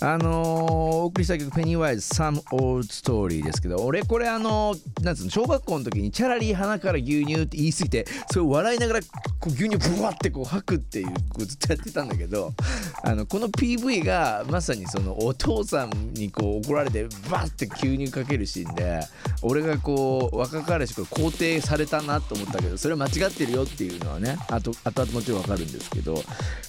あのー、お送りした曲「ペニーワイズ Some Old Story」ですけど俺これあのー、なんつうの小学校の時にチャラリー鼻から牛乳って言い過ぎて それを笑いながらこう牛乳ブワってこう吐くっていうこうずっとやってたんだけどあのこの PV がまさにそのお父さんにこう怒られてバッて牛乳かけるシーンで俺がこう若かりしこ肯定されたなと思ったけどそれは間違ってるよっていうのはねあと後々もちろんわかるんですけど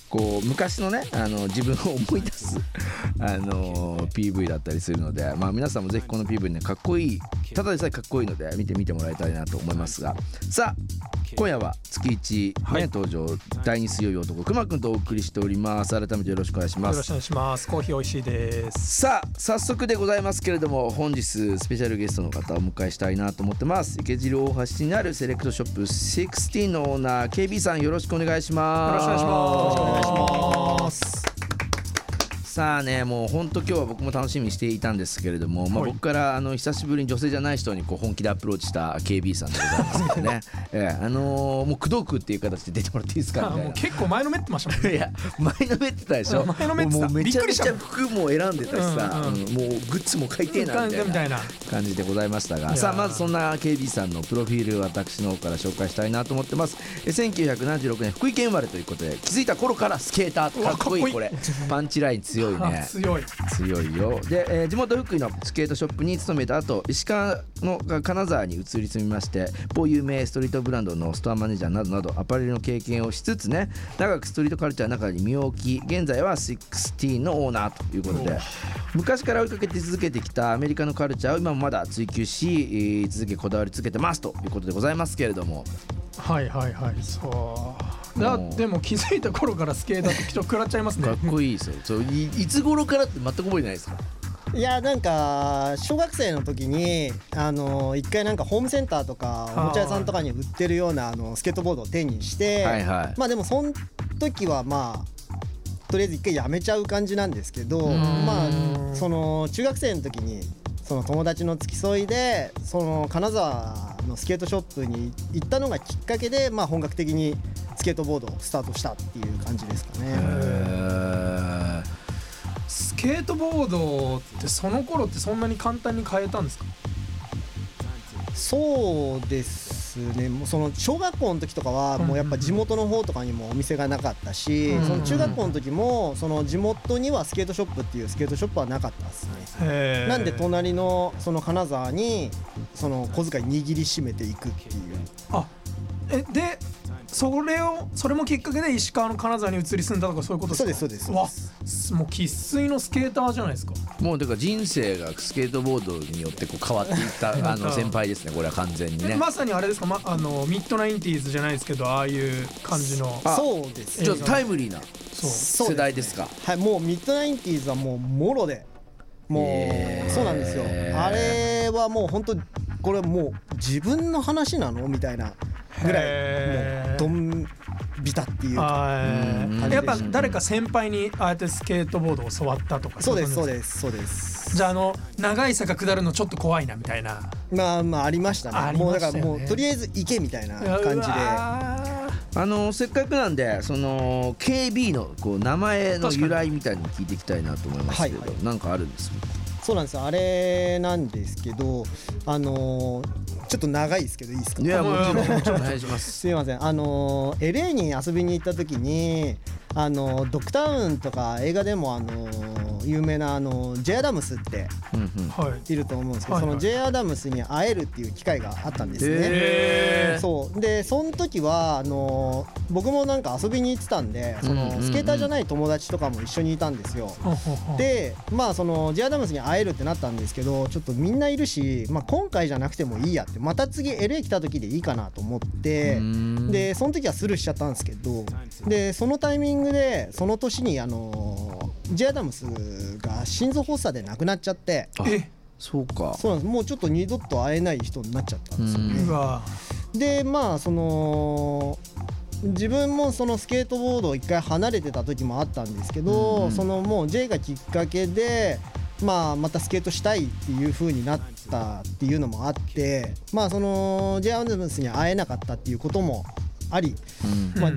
こう昔のねあの自分を思い出す あの PV だったりするので、まあ、皆さんもぜひこの PV ねかっこいいただでさえかっこいいので見てみてもらいたいなと思いますが。さあ今夜は月1、ね、はい、登場第2水曜日男くまくんとお送りしております。改めてよろしくお願いします。よろしくお願いします。コーヒー美味しいです。さあ早速でございますけれども本日スペシャルゲストの方をお迎えしたいなと思ってます。池尻大橋にあるセレクトショップ16のオーナー KB さんよろしくお願いします。よろしくお願いしますさあねもう本当今日は僕も楽しみにしていたんですけれども、まあ、僕からあの久しぶりに女性じゃない人にこう本気でアプローチした KB さんでございますけどね、ええ、あのー、もう工藤君っていう形で出てもらっていいですかみたいな結構前のめってましたもんね。いや前のめってたでしょ。前のめってもうめちゃめちゃ服も選んでたしさ、うんうん、もうグッズも買いてえなみたいな感じでございましたが。さあまずそんな KB さんのプロフィール私の方から紹介したいなと思ってます。1976年福井県生まれということで気づいた頃からスケーターかっこいい。これパンチライン強いね。強い。強いよ。で、えー、地元福井のスケートショップに勤めた後石川の金沢に移り住みまして某有名ストリートブランドのストアマネージャーなどなどアパレルの経験をしつつね長くストリートカルチャーの中に身を置き現在は16のオーナーということで昔から追いかけて続けてきたアメリカのカルチャーを今もまだ追求し続けこだわり続けてますということでございますけれども。はいはいはいそうだでも気づいた頃からスケーターと 人食らっちゃいますね。かっこいいですよ。そういいつ頃からって全く覚えてないですか？いやなんか小学生の時にあの一回なんかホームセンターとかおもちゃ屋さんとかに売ってるようなあのスケートボードを手にして、はいはい、まあでもその時はまあとりあえず一回やめちゃう感じなんですけどまあその中学生の時にその友達の付き添いでその金沢のスケートショップに行ったのがきっかけで、まあ、本格的にスケートボードをスタートしたっていう感じですかね。スケートボードってその頃ってそんなに簡単に買えたんですか？そうですね。もうその小学校の時とかはもうやっぱ地元の方とかにもお店がなかったし、その中学校の時もその地元にはスケートショップっていうスケートショップはなかったですね。なんで隣のその金沢にその小遣い握りしめていくっていう。あえでそれをそれもきっかけで石川の金沢に移り住んだとかそういうことですか？そうですそうです。わもう生粋のスケーターじゃないですか。もうだから人生がスケートボードによってこう変わっていった あの先輩ですねこれは完全にね。まさにあれですか、ま、あの Mid Nineties じゃないですけどああいう感じの。そうですちょっとタイムリーな世代ですか、ね、はいもう Mid Nineties はもうもろで。もうそうなんですよ。あれはもう本当これもう自分の話なの？みたいなぐらいもうドンビタっていうやっぱ誰か先輩にああやってスケートボードを教わったとかそうですそうですそうですじゃああの長い坂下るのちょっと怖いなみたいな。まあまあありましたね。もうだからもうとりあえず行けみたいな感じで。あのせっかくなんでその KB のこう名前の由来みたいに聞いていきたいなと思いますけど、はい、なんかあるんですそうなんですあれなんですけどあのー、ちょっと長いですけどいいですか？いやもちろんもちろんお願いします。すいません。あのー、LA に遊びに行った時にあのドクタウンとか映画でもあの有名なあの J アダムスってい。ると思うんですけど、その J アダムスに会えるっていう機会があったんですね。そう。でその時はあの僕もなんか遊びに行ってたんでそのスケーターじゃない友達とかも一緒にいたんですよ。でまあその J アダムスに会えるってなったんですけどちょっとみんないるし、まあ、今回じゃなくてもいいやってまた次 LA 来た時でいいかなと思ってでその時はスルーしちゃったんですけどでそのタイミングングでその年にあのジェアダムスが心臓発作で亡くなっちゃって。え？そうか。そうなんです。もうちょっと二度と会えない人になっちゃったんですよね。でまあその自分もそのスケートボードを一回離れてた時もあったんですけど、うん、そのもう J がきっかけで、まあ、またスケートしたいっていう風になったっていうのもあってまあその J アンダムスに会えなかったっていうこともあり、まあ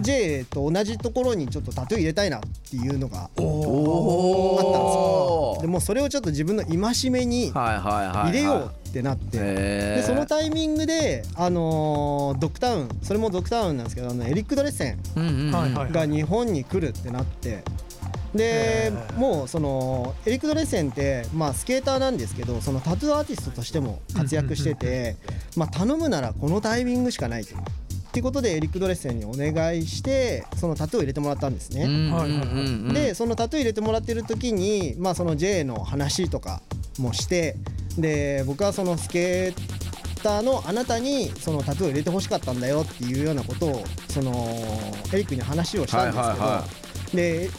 J と同じところにちょっとタトゥー入れたいなっていうのがあったんですよ。でもそれをちょっと自分の戒めに入れようってなって。でそのタイミングであのドクタウンそれもドクタウンなんですけどあのエリック・ドレッセンが日本に来るってなって。でもうそのエリック・ドレッセンって、まあ、スケーターなんですけどそのタトゥーアーティストとしても活躍してて、まあ、頼むならこのタイミングしかないと。っていうことでエリック・ドレッセンにお願いしてそのタトゥーを入れてもらったんですね。でそのタトゥー入れてもらってる時に、まあ、その J の話とかもしてで僕はそのスケーターのあなたにそのタトゥーを入れてほしかったんだよっていうようなことをそのエリックに話をしたんですけど、で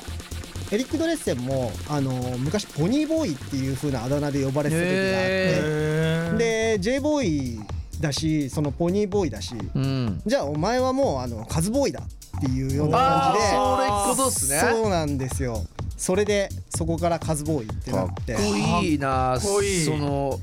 エリック・ドレッセンもあの昔ポニーボーイっていう風なあだ名で呼ばれてた時があってで J ボーイだしそのポニーボーイだし、うん、じゃあお前はもうあのカズボーイだっていうような感じで。それことっすね。そうなんですよ。それでそこからカズボーイってなって。かっこいいな。その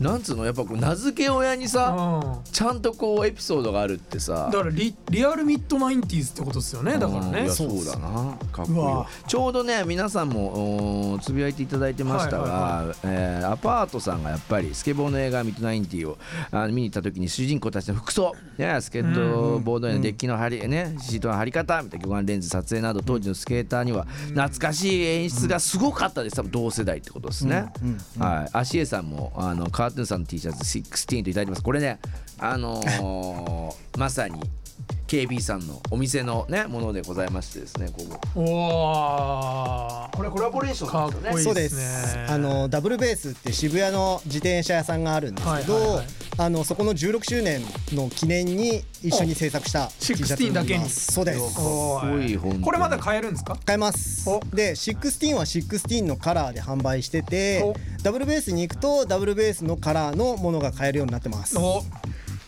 なんつうのやっぱこう名付け親にさ、ちゃんとこうエピソードがあるってさ。だからリ real Mid Nineties ってことですよねだからね。そうだな。かっこいい。ちょうどね皆さんもつぶやいていただいてましたが、はいはいはい、えー、アパートさんがやっぱりスケボーの映画 Mid Ninety をあ見に行った時に主人公たちの服装、ね、スケートボードへのデッキの張り、ね、シートの張り方みたいな魚眼レンズ撮影など当時のスケーターには懐かしい演出がすごかったです。多分同世代ってことですね、はい、足江さんもあのカートゥーンさんの T シャツ16といただいてます。これねあのー、まさに KB さんのお店のねものでございましてですねここ。おこれコラボレーションですよね。そうです。あのダブルベースって渋谷の自転車屋さんがあるんですけど、はいはいはい、あのそこの16周年の記念に一緒に制作した Sixteen だけに。そうです。これまだ買えるんですか？買えます。で Sixteen は Sixteen のカラーで販売しててダブルベースに行くとダブルベースのカラーのものが買えるようになってます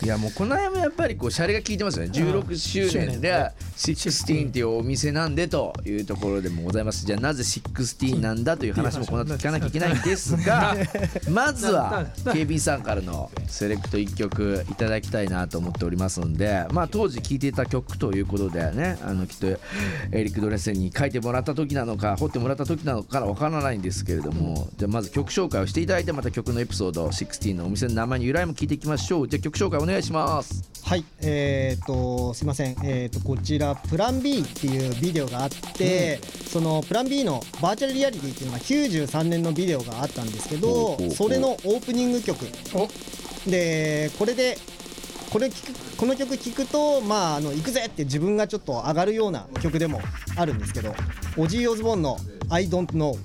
いやもうこの辺もやっぱりこうシャレが効いてますよね。16周年で16っていうお店なんでというところでもございます。じゃあなぜ16なんだという話もこの後聞かなきゃいけないんですが まずは KB さんからのセレクト1曲いただきたいなと思っておりますんでまあ当時聴いていた曲ということでねあのきっとエリック・ドレッセンに書いてもらった時なのか掘ってもらった時なのかわからないんですけれどもじゃあまず曲紹介をしていただいてまた曲のエピソード16のお店の名前の由来も聞いていきましょう。じゃあ曲紹介お願いします。はいえー、っとすいません。えー、っとこちらプラン B っていうビデオがあって、うん、そのプラン B のバーチャルリアリティっていうのが93年のビデオがあったんですけどそれのオープニング曲。でこれでこれ聞くこの曲聴くとまああの行くぜって自分がちょっと上がるような曲でもあるんですけどオジー・オズボーンの「I don't know」